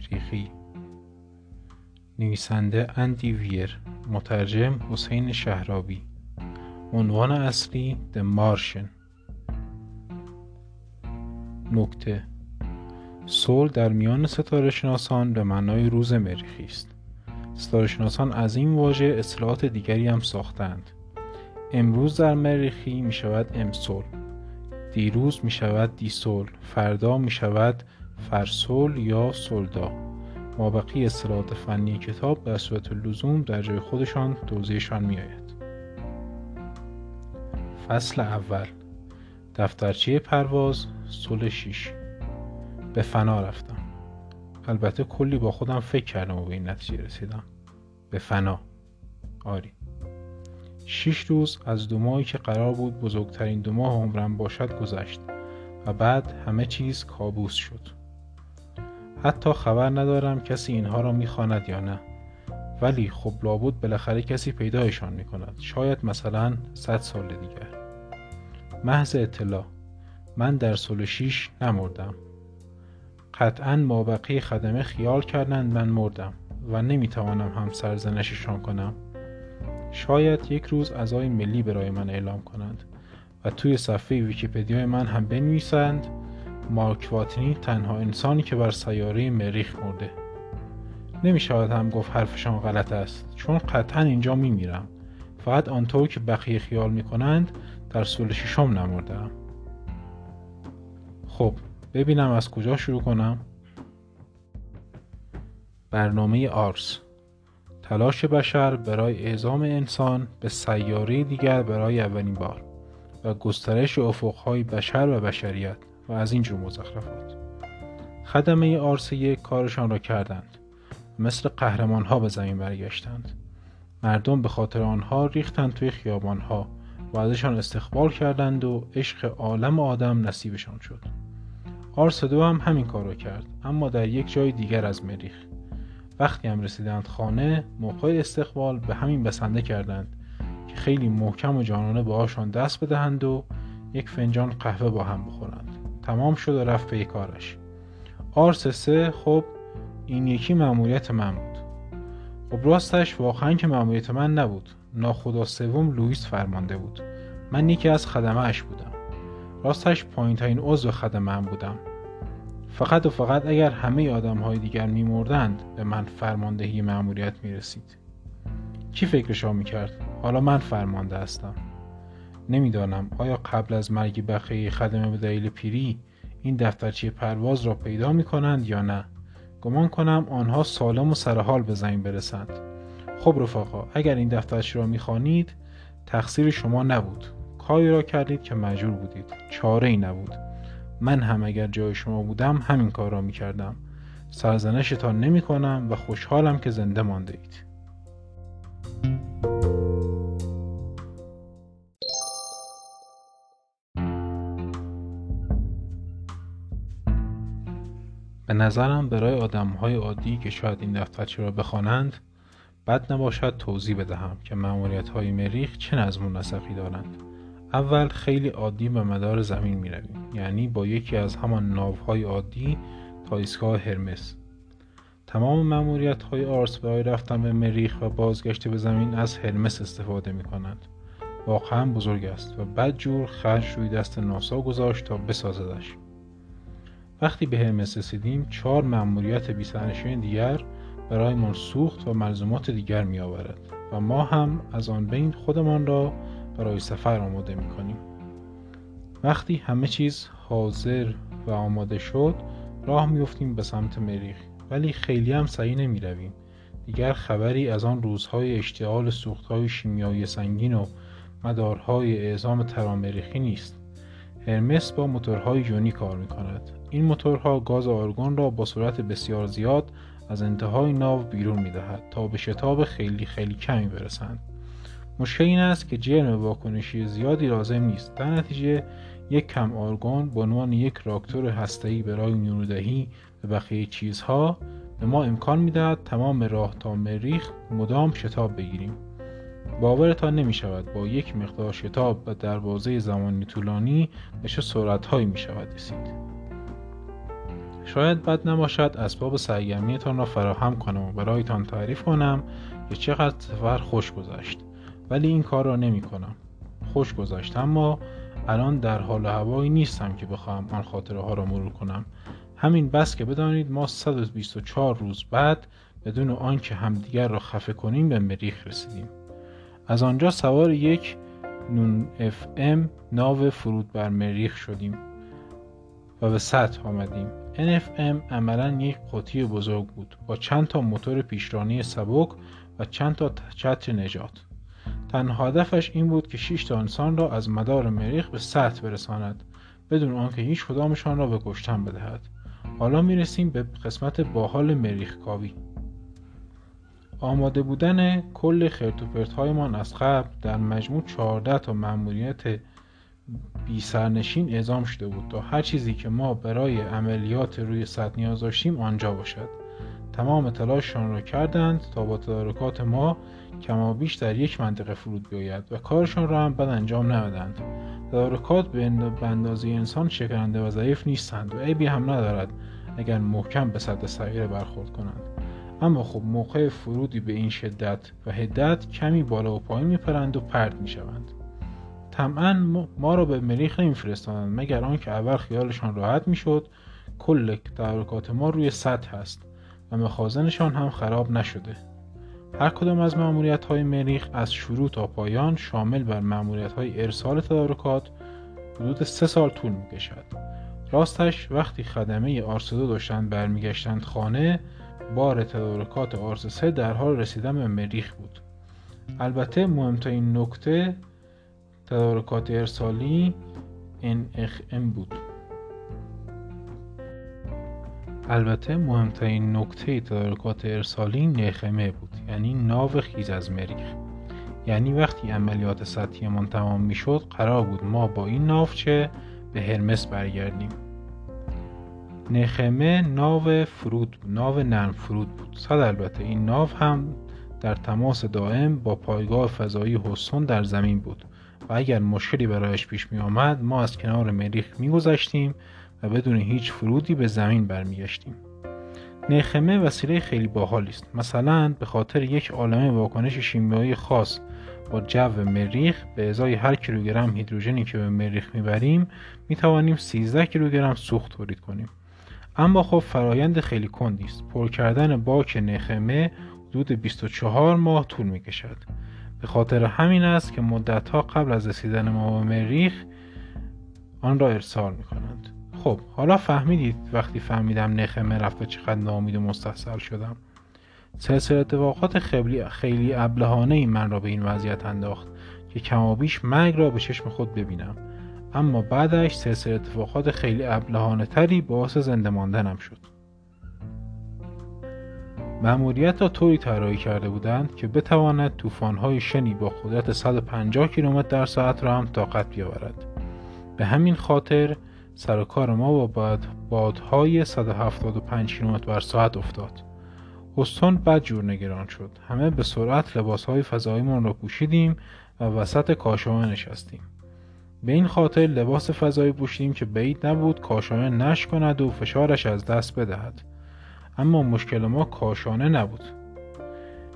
مریخی نویسنده اندی ویر مترجم حسین شهرابی. عنوان اصلی د مارشن نکته سول در میان ستاره شناسان به معنای روز مریخی است. ستاره شناسان از این واژه اصطلاحات دیگری هم ساختند. امروز در مریخی می شود امسول دیروز می شود دیسول فردا می شود فرسول یا سولدا مابقی اصطلاحات فنی کتاب به صورت لزوم در جای خودشان توضیحشان می آید. فصل اول. دفترچه پرواز سول 6 به فنا رفتم. البته کلی با خودم فکر کردم و به این نتیجه رسیدم. به فنا. آری. شیش روز از دو ماهی که قرار بود بزرگترین دو ماه عمرم باشد گذشت و بعد همه چیز کابوس شد. حتی خبر ندارم کسی اینها را می‌خواند یا نه. ولی خب لابد بالاخره کسی پیدایشان می‌کند. شاید مثلا صد سال دیگر. محض اطلاع. من در سال شیش نمردم. قطعا مابقی خدمه خیال کردند من مردم و نمی‌توانم هم سرزنششان کنم. شاید یک روز ازای ملی برای من اعلام کنند و توی صفحه ویکیپدیای من هم بنویسند مارک واتنی تنها انسانی که بر سیاره مریخ مرده. نمی شود هم گفت حرفشان غلط است چون قطعا اینجا می میرم فقط آنطور که بقیه خیال می کنند در سول ششم نمردم خب ببینم از کجا شروع کنم. برنامه آرس. تلاش بشر برای اعزام انسان به سیاره دیگر برای اولین بار و گسترش افقهای بشر و بشریت و از این جور مزخرفات. خدمه آرسه کارشان را کردند. مثل قهرمان ها به زمین برگشتند. مردم به خاطر آنها ریختند توی خیابان ها و ازشان استقبال کردند و عشق عالم آدم نصیبشان شد. آرس دو هم همین کار را کرد اما در یک جای دیگر از مریخ. وقتی هم رسیدند خانه موقع استقبال به همین بسنده کردند که خیلی محکم و جانانه باهاشان دست بدهند و یک فنجان قهوه با هم بخورند. تمام شد و رفت به کارش. آرس سه خب این یکی معمولیت من بود. خب راستش واقعا که معمولیت من نبود. ناخدا سوم لوئیس فرمانده بود. من یکی از خدمه اش بودم. راستش پایین ترین عضو خدمه هم بودم. فقط و فقط اگر همه آدم های دیگر میمردند به من فرماندهی معمولیت می رسید کی فکرشا می کرد؟ حالا من فرمانده هستم. نمی‌دانم. آیا قبل از مرگ بقیه خدمه به دلیل پیری این دفترچه پرواز را پیدا می کنند یا نه؟ گمان کنم آنها سالم و سرحال به زمین برسند. خب رفقا اگر این دفترچه را می‌خوانید تقصیر شما نبود. کاری را کردید که مجبور بودید. چاره ای نبود. من هم اگر جای شما بودم همین کار را می‌کردم. سرزنشتان نمی کنم و خوشحالم که زنده مانده اید. نظرم برای آدم های عادی که شاید این دفترچه را بخوانند بد نباشد توضیح بدهم که معمولیت های مریخ چه نظم و نسقی دارند. اول خیلی عادی به مدار زمین می رویم یعنی با یکی از همان ناوهای عادی تا ایستگاه هرمس تمام معمولیت های آرس برای رفتن به مریخ و بازگشت به زمین از هرمس استفاده می کنند واقعا بزرگ است و بد جور خرج روی دست ناسا گذاشت تا بسازدش. وقتی به هرمس رسیدیم چهار مأموریت بیسرنشین دیگر برایمان سوخت و ملزومات دیگر می آورد و ما هم از آن بین خودمان را برای سفر آماده می کنیم. وقتی همه چیز حاضر و آماده شد راه میفتیم به سمت مریخ ولی خیلی هم سعی نمی رویم. دیگر خبری از آن روزهای اشتعال سوختهای شیمیایی سنگین و مدارهای اعزام ترامریخی نیست هرمس با موتورهای یونی کار می کند این موتورها گاز آرگون را با سرعت بسیار زیاد از انتهای ناو بیرون می دهد تا به شتاب خیلی خیلی کمی برسند. مشکل این است که جرم واکنشی زیادی لازم نیست. در نتیجه یک کم آرگون به عنوان یک راکتور هسته‌ای برای نیرودهی به بقیه چیزها به ما امکان می‌دهد تمام راه تا مریخ مدام شتاب بگیریم. باورتان نمی شود با یک مقدار شتاب و دروازه زمانی طولانی به چه سرعتهایی می شود رسید. شاید بد نباشد اسباب سرگرمیتان را فراهم کنم و برایتان تعریف کنم که چقدر سفر خوش گذشت. ولی این کار را نمی کنم خوش گذشت اما الان در حال هوایی نیستم که بخواهم آن خاطره ها را مرور کنم. همین بس که بدانید ما 124 روز بعد بدون آنکه همدیگر را خفه کنیم به مریخ رسیدیم. از آنجا سوار یک نون اف ام ناو فرود بر مریخ شدیم و به سطح آمدیم. NFM عملا یک قوطی بزرگ بود با چند تا موتور پیشرانی سبک و چند تا چتر نجات تنها هدفش این بود که 6 تا انسان را از مدار مریخ به سطح برساند بدون آنکه هیچ کدامشان را به کشتن بدهد. حالا می‌رسیم به قسمت باحال مریخ کاوی آماده بودن کل خرتوپرت هایمان از قبل در مجموع 14 تا مأموریت بی سرنشین اعزام شده بود تا هر چیزی که ما برای عملیات روی سطح نیاز داشتیم آنجا باشد. تمام تلاششان را کردند تا با تدارکات ما کما بیش در یک منطقه فرود بیاید و کارشان را هم بد انجام ندادند تدارکات به اندازه انسان شکننده و ضعیف نیستند و عیبی هم ندارد اگر محکم به سطح صغیر برخورد کنند. اما خب موقع فرودی به این شدت و هدت کمی بالا و پایین میپرند و پرد می‌شوند. طمعا ما را به مریخ نمیفرستانند مگر آنکه اول خیالشان راحت می‌شد. کل تحرکات ما روی سطح است و مخازنشان هم خراب نشده. هر کدام از معمولیت های مریخ از شروع تا پایان شامل بر معمولیت های ارسال تدارکات حدود سه سال طول می کشد. راستش وقتی خدمه آرس دو داشتند برمیگشتند خانه بار تدارکات آرس سه در حال رسیدن به مریخ بود. البته مهمترین نکته تدارکات ارسالی NXM بود. البته مهمترین نکته تدارکات ارسالی نخمه بود یعنی ناو خیز از مریخ. یعنی وقتی عملیات سطحیمان تمام می‌شد قرار بود ما با این ناوچه به هرمس برگردیم. نخمه ناو فرود ناو نرم فرود بود. صد البته این ناو هم در تماس دائم با پایگاه فضایی حسون در زمین بود و اگر مشکلی برایش پیش می آمد ما از کنار مریخ می گذشتیم و بدون هیچ فرودی به زمین برمیگشتیم. نخمه وسیله خیلی باحالی است. مثلا به خاطر یک عالمه واکنش شیمیایی خاص با جو مریخ به ازای هر کیلوگرم هیدروژنی که به مریخ می‌بریم می‌توانیم 13 کیلوگرم سوخت تولید کنیم. اما خب فرایند خیلی کندی است پر کردن باک نخمه حدود 24 ماه طول می‌کشد. به خاطر همین است که مدتها قبل از رسیدن ما به مریخ آن را ارسال می کنند خب حالا فهمیدید وقتی فهمیدم نخمه رفت چقدر نامید و مستحصل شدم. سلسله اتفاقات خیلی خیلی ابلهانه ای من را به این وضعیت انداخت که کمابیش مرگ را به چشم خود ببینم. اما بعدش سلسله اتفاقات خیلی ابلهانه تری باعث زنده ماندنم شد. مأموریت را طوری طراحی کرده بودند که بتواند طوفان‌های شنی با قدرت 150 کیلومتر در ساعت را هم طاقت بیاورد. به همین خاطر سر کار ما با بادهای 175 کیلومتر بر ساعت افتاد. هستون بد جور نگران شد. همه به سرعت لباسهای فضاییمان را پوشیدیم و وسط کاشانه نشستیم. به این خاطر لباس فضایی پوشیدیم که بعید نبود کاشانه نش کند و فشارش از دست بدهد. اما مشکل ما کاشانه نبود.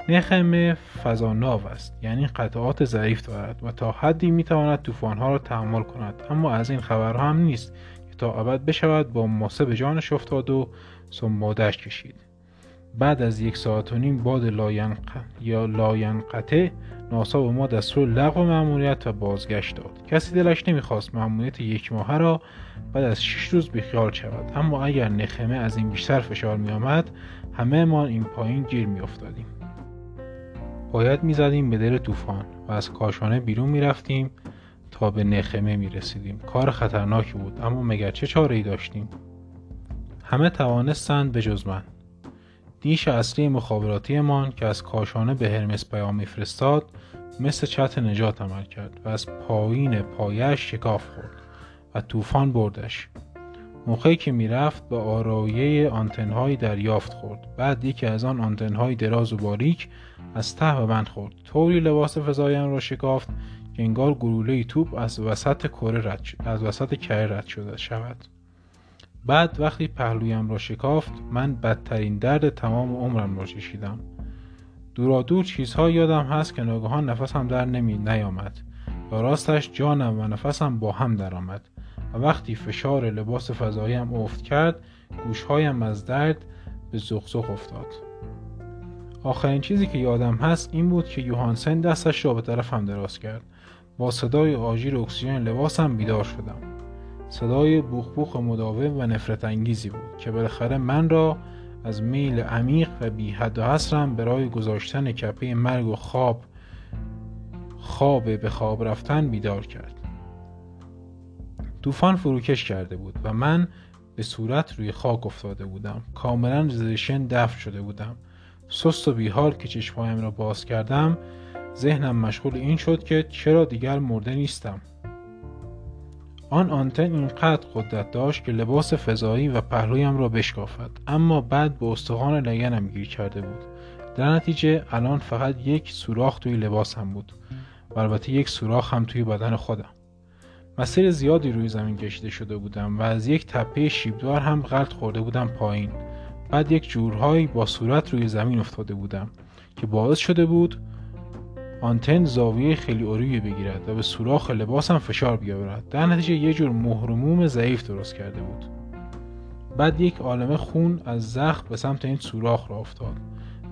نخمه فضاناو است یعنی قطعات ضعیف دارد و تا حدی می‌تواند طوفانها را تحمل کند. اما از این خبرها هم نیست که تا ابد بشود با ماسه به جانش افتاد و سنبادش کشید. بعد از یک ساعت و نیم باد لاینق... یا لاینقطع ناسا به ما دستور لغو مأموریت و بازگشت داد. کسی دلش نمی‌خواست مأموریت یک ماه را بعد از شش روز بیخیال شود. اما اگر نخمه از این بیشتر فشار میآمد همه ما این پایین گیر میافتادیم. باید می‌زدیم به دل طوفان و از کاشانه بیرون می‌رفتیم تا به نخمه می رسیدیم کار خطرناکی بود اما مگر چه چاره ای داشتیم. همه توانستند به جز من. دیش اصلی مخابراتیمان که از کاشانه به هرمس پیام میفرستاد مثل چت نجات عمل کرد و از پایین پایش شکاف خورد و طوفان بردش. موقعی که می‌رفت به آرایه آنتنهایی دریافت خورد. بعد یکی از آن آنتنهای دراز و باریک از ته به بند خورد. طوری لباس فضایان را شکافت که انگار گلوله توپ از وسط کره رد از وسط کره رد شده شود. بعد وقتی پهلویم را شکافت من بدترین درد تمام عمرم را چشیدم. دورا دور چیزها یادم هست که ناگهان نفسم در نمی نیامد. یا راستش جانم و نفسم با هم درآمد و وقتی فشار لباس فضاییم افت کرد گوشهایم از درد به زغزغ افتاد. آخرین چیزی که یادم هست این بود که یوهانسن دستش را به طرفم دراز کرد. با صدای آژیر اکسیژن لباسم بیدار شدم. صدای بوخ مداوم و نفرت انگیزی بود که بالاخره من را از میل عمیق و بی حد و حسرم برای گذاشتن کپه مرگ و خواب خواب به خواب رفتن بیدار کرد. طوفان فروکش کرده بود و من به صورت روی خاک افتاده بودم. کاملا زشن دفن شده بودم. سست و بیحال که چشمهایم را باز کردم ذهنم مشغول این شد که چرا دیگر مرده نیستم. آن آنتن اینقدر قدرت داشت که لباس فضایی و پهلویم را بشکافد اما بعد به استخوان لگنم گیر کرده بود. در نتیجه الان فقط یک سوراخ توی لباسم بود و البته یک سوراخ هم توی بدن خودم. مسیر زیادی روی زمین کشیده شده بودم و از یک تپه شیبدار هم غلط خورده بودم پایین. بعد یک جورهایی با صورت روی زمین افتاده بودم که باعث شده بود آنتن زاویه خیلی عروی بگیرد و به سوراخ لباسم فشار بیاورد. در نتیجه یه جور مهرموم ضعیف درست کرده بود. بعد یک عالمه خون از زخم به سمت این سوراخ را افتاد.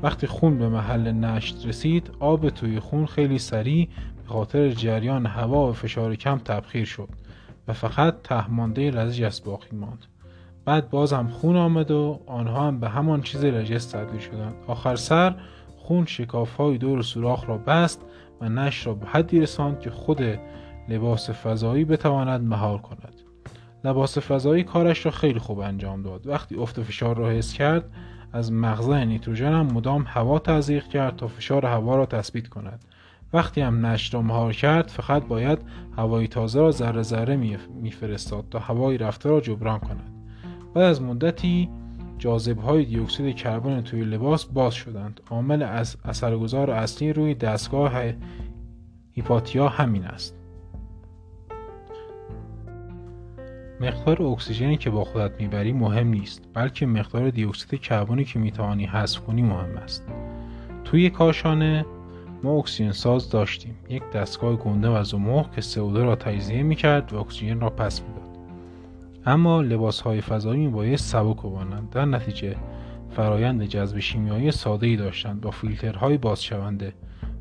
وقتی خون به محل نشت رسید آب توی خون خیلی سریع به خاطر جریان هوا و فشار کم تبخیر شد و فقط تهمانده از باقی ماند. بعد باز هم خون آمد و آنها هم به همان چیز رجس تبدیل شدند. آخر سر خون شکاف های دور سوراخ را بست و نش را به حدی رساند که خود لباس فضایی بتواند مهار کند. لباس فضایی کارش را خیلی خوب انجام داد. وقتی افت فشار را حس کرد از مغزه نیتروژن هم مدام هوا تزریق کرد تا فشار هوا را تثبیت کند. وقتی هم نش را مهار کرد فقط باید هوای تازه را ذره ذره میفرستاد تا هوای رفته را جبران کند. بعد از مدتی جاذب های دیوکسید کربن توی لباس باز شدند. عامل از اثرگذار اصلی روی دستگاه هیپاتیا همین است. مقدار اکسیژنی که با خودت می‌بری مهم نیست بلکه مقدار دیوکسید کربنی که می‌توانی حذف کنی مهم است. توی کاشانه ما اکسیژن ساز داشتیم. یک دستگاه گنده و زمخ که CO2 را تجزیه می‌کرد و اکسیژن را پس می‌داد. اما لباس های فضایی میبایست سبک بمانند. در نتیجه فرایند جذب شیمیایی ساده ای داشتند. با فیلترهای بازشونده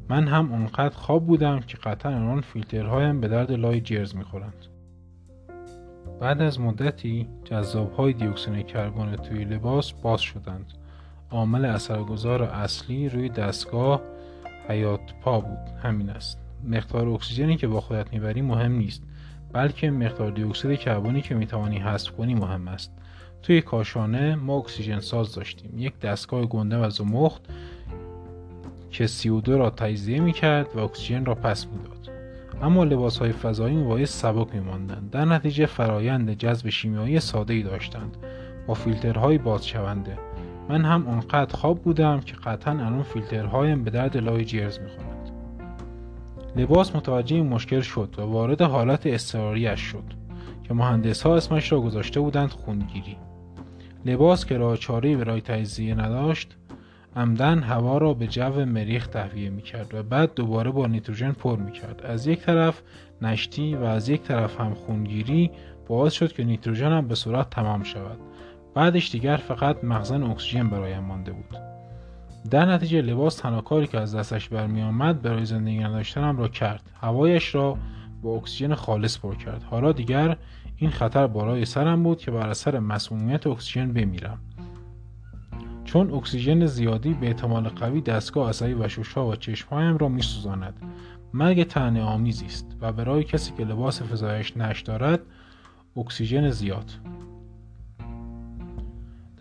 من هم اونقدر خواب بودم که قطعا الان فیلترهایم به درد لای جرز می‌خورند. بعد از مدتی جاذب های دیوکسید کربن توی لباس باز شدند. عامل اثرگذار اصلی روی دستگاه حیات پا بود. همین است. مقدار اکسیژنی که با خودت می‌بری مهم نیست. بلکه مقدار دیوکسید کربنی که می‌توانی حذف کنی مهم است. توی کاشانه ما اکسیژن ساز داشتیم. یک دستگاه گنده و زمخت که CO2 را تجزیه می‌کرد و اکسیژن را پس می‌داد. اما لباس های فضایی میبایست سبک میماندند. در نتیجه فرایند جذب شیمیایی ساده ای داشتند. با فیلترهای بازشونده. من هم آنقدر خواب بودم که قطعا الان فیلترهایم به درد لای جرز می‌خورد. لباس متوجه این مشکل شد و وارد حالت اضطراریاش شد که مهندس ها اسمش را گذاشته بودند خونگیری. لباس که راه چاره برای تجزیه نداشت عمدن هوا را به جو مریخ تهویه می کرد و بعد دوباره با نیتروژن پر می کرد. از یک طرف نشتی و از یک طرف هم خونگیری باعث شد که نیتروژن هم به صورت تمام شود. بعدش دیگر فقط مخزن اکسیژن برایم مانده بود. در نتیجه لباس تنها کاری که از دستش برمیآمد برای زندگی نداشتنم را کرد. هوایش را با اکسیژن خالص پر کرد. حالا دیگر این خطر بالای سرم بود که بر اثر مسمومیت اکسیژن بمیرم. چون اکسیژن زیادی به احتمال قوی دستگاه عصبی و ششها و چشمهایم را میسوزاند. مرگ تنه آمیزی است و برای کسی که لباس فضایش نش دارد اکسیژن زیاد.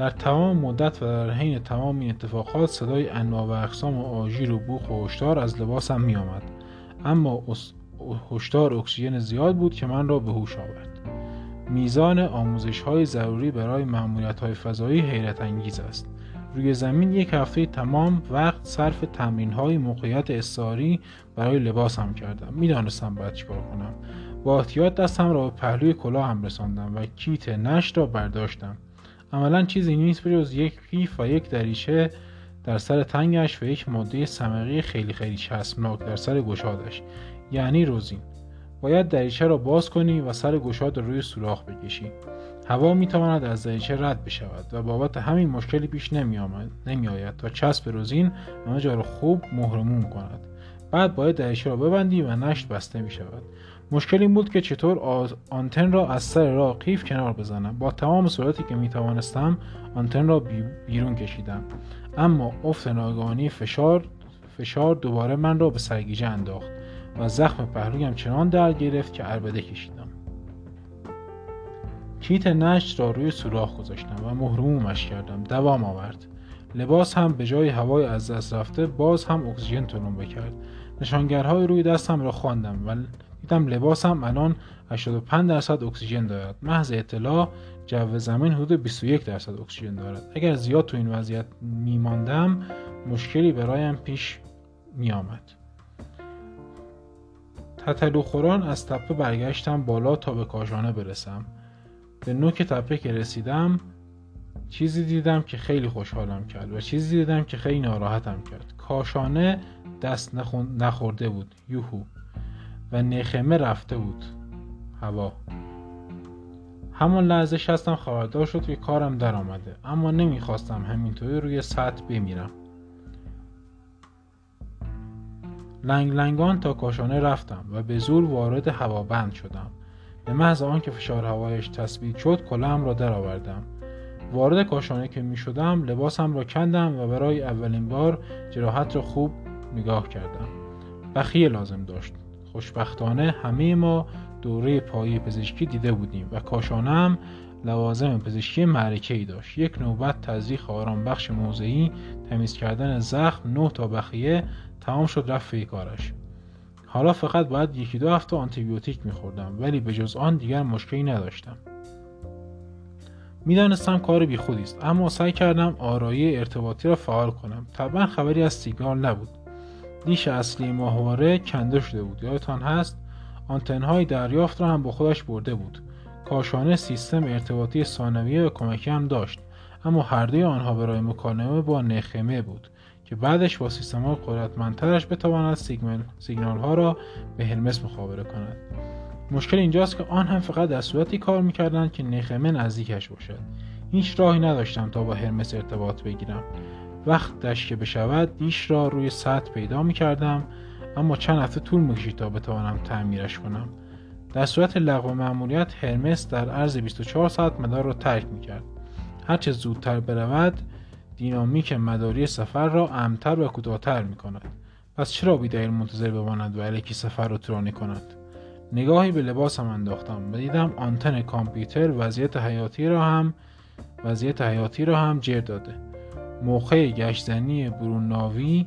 در تمام مدت و در حین تمام این اتفاقات صدای انواع و اقسام آژیر و بوخ و هشدار از لباسم می آمد. اما هشدار اکسیژن زیاد بود که من را به هوش آورد. میزان آموزش های ضروری برای معمولیت های فضایی حیرت انگیز است. روی زمین یک هفته تمام وقت صرف تمرین های موقعیت استعاری برای لباسم کردم. می‌دانستم باید چیکار کنم. با احتیاط دستم را به پهلوی کلاه هم رساندم و کیت نشت را برداشتم. عملا چیزی نیست بجز یک قیف و یک دریچه در سر تنگش و یک ماده سمقی خیلی خیلی چسبناک در سر گشادش. یعنی روزین. باید دریچه را باز کنی و سر گشاد روی سوراخ بکشی. هوا می تواند از دریچه رد بشود و بابت همین مشکلی پیش نمی, آید تا چسب روزین همه جا را خوب مهرموم کند. بعد باید دریچه را ببندی و نشت بسته می شود مشکل این بود که چطور آنتن را از سر راه قیف کنار بزنم. با تمام صورتی که می توانستم آنتن را بیرون کشیدم. اما افت ناگهانی فشار فشار دوباره من را به سرگیجه انداخت و زخم پهلویم چنان در گرفت که عربده کشیدم. کیت نشت را روی سوراخ گذاشتم و مهرمومش کردم. دوام آورد. لباس هم به جای هوای از دست رفته باز هم اکسیژن تنوم کرد. نشانگرهای روی دستم را خواندم و دیدم لباسم الان 85 درصد اکسیژن دارد. محض اطلاع جو زمین حدود 21 درصد اکسیژن دارد. اگر زیاد تو این وضعیت میماندم مشکلی برایم پیش میآمد. تتلو خوران از تپه برگشتم بالا تا به کاشانه برسم. به نوک تپه که رسیدم چیزی دیدم که خیلی خوشحالم کرد و چیزی دیدم که خیلی ناراحتم کرد. کاشانه دست نخورده بود. یوهو. و نخمه رفته بود. هوا. همان لحظه شستم خبردار شد که کارم در آمده اما نمی‌خواستم همینطوری روی سطح بمیرم. لنگ لنگان تا کاشانه رفتم و به زور وارد هوابند شدم. به محض آنکه فشار هوایش تثبیت شد کلاهم را درآوردم. وارد کاشانه که می شدم لباسم را کندم و برای اولین بار جراحت را خوب نگاه کردم. بخیه لازم داشت. خوشبختانه همه ما دوره پایی پزشکی دیده بودیم و کاشانه هم لوازم پزشکی معرکه ای داشت. یک نوبت تزریق آرام بخش موضعی تمیز کردن زخم نه تا بخیه تمام شد رفت کارش. حالا فقط باید یکی دو هفته آنتیبیوتیک میخوردم ولی به جز آن دیگر مشکلی نداشتم. می‌دانستم کار بیخودی است اما سعی کردم آرایی ارتباطی را فعال کنم. طبعا خبری از سیگنال نبود. دیش اصلی ماهواره کنده شده بود. یادتان هست؟ آنتنهای دریافت را هم با خودش برده بود. کاشانه سیستم ارتباطی ثانویه و کمکی هم داشت. اما هر دوی آنها برای مکالمه با نخمه بود که بعدش با سیستم های قدرتمندترش بتواند سیگنال, سیگنال ها را به هرمس مخابره کند. مشکل اینجاست که آن هم فقط در صورتی کار می‌کردند که نخمه نزدیکش باشد. هیچ راهی نداشتم تا با هرمس ارتباط بگیرم. وقتش که بشود دیش را روی سطح پیدا می کردم اما چند هفته طول می‌کشید تا بتوانم تعمیرش کنم. در صورت لغو معمولیت هرمس در عرض 24 ساعت مدار را ترک می کرد هرچه زودتر برود دینامیک مداری سفر را امتر و کوتاهتر می کند پس چرا بیدلیل منتظر بماند و علیکی سفر را طولانی کند؟ نگاهی به لباسم انداختم و دیدم آنتن کامپیوتر وضعیت حیاتی را هم وضعیت حیاتی را هم جر داده. موقع گشتنی برون ناوی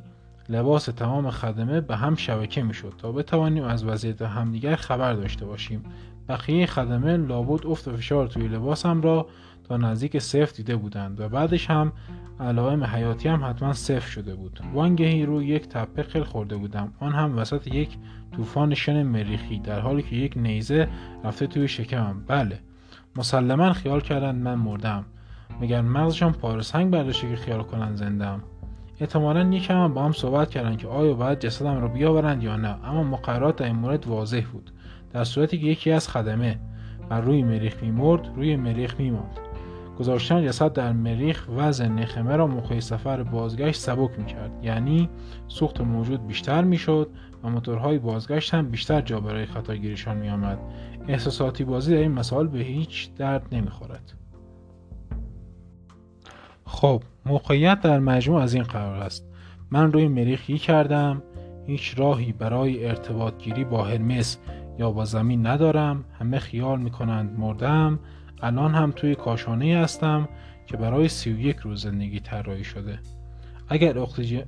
لباس تمام خدمه به هم شبکه می‌شد تا بتوانیم از وضعیت همدیگر خبر داشته باشیم. بقیه خدمه لابد افت و فشار توی لباسم را تا نزدیک صفر دیده بودند و بعدش هم علائم حیاتی هم حتما صفر شده بود. وانگهی روی یک تپه خل خورده بودم. آن هم وسط یک طوفان شن مریخی در حالی که یک نیزه رفته توی شکمم. بله. مسلما خیال کردند من مردم مگر مغزشان پارسنگ برداشته که خیال کنند زندم احتمالا یکم با هم صحبت کردن که آیا باید جسدم را بیاورند یا نه. اما مقررات در این مورد واضح بود. در صورتی که یکی از خدمه بر روی مریخ میمرد روی مریخ میماند. گذاشتن جسد در مریخ وزن نخمه را موقع سفر بازگشت سبک می‌کرد. یعنی سوخت موجود بیشتر می‌شد و موتورهای بازگشت هم بیشتر جا برای خطاگیریشان میآمد. احساساتی بازی در این مسائل به هیچ درد نمی‌خورد. خب موقعیت در مجموع از این قرار است. من روی مریخی کردم. هیچ راهی برای ارتباط گیری با هرمس یا با زمین ندارم. همه خیال می‌کنند مردم. الان هم توی کاشانه هستم که برای سی و یک روز زندگی طراحی شده. اگر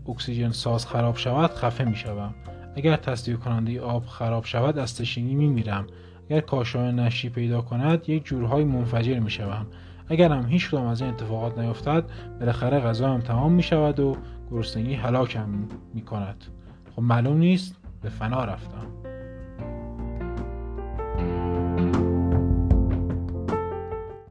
اکسیژن ساز خراب شود خفه می شوم. اگر تصدیق کننده آب خراب شود از تشنگی می میرم اگر کاشانه نشی پیدا کند یک جورهای منفجر می شوم اگر هم هیچ کدام از این اتفاقات نیفتد بالاخره غذا هم تمام می شود و گرسنگی هلاکم می کند خب معلوم نیست؟ به فنا رفتم.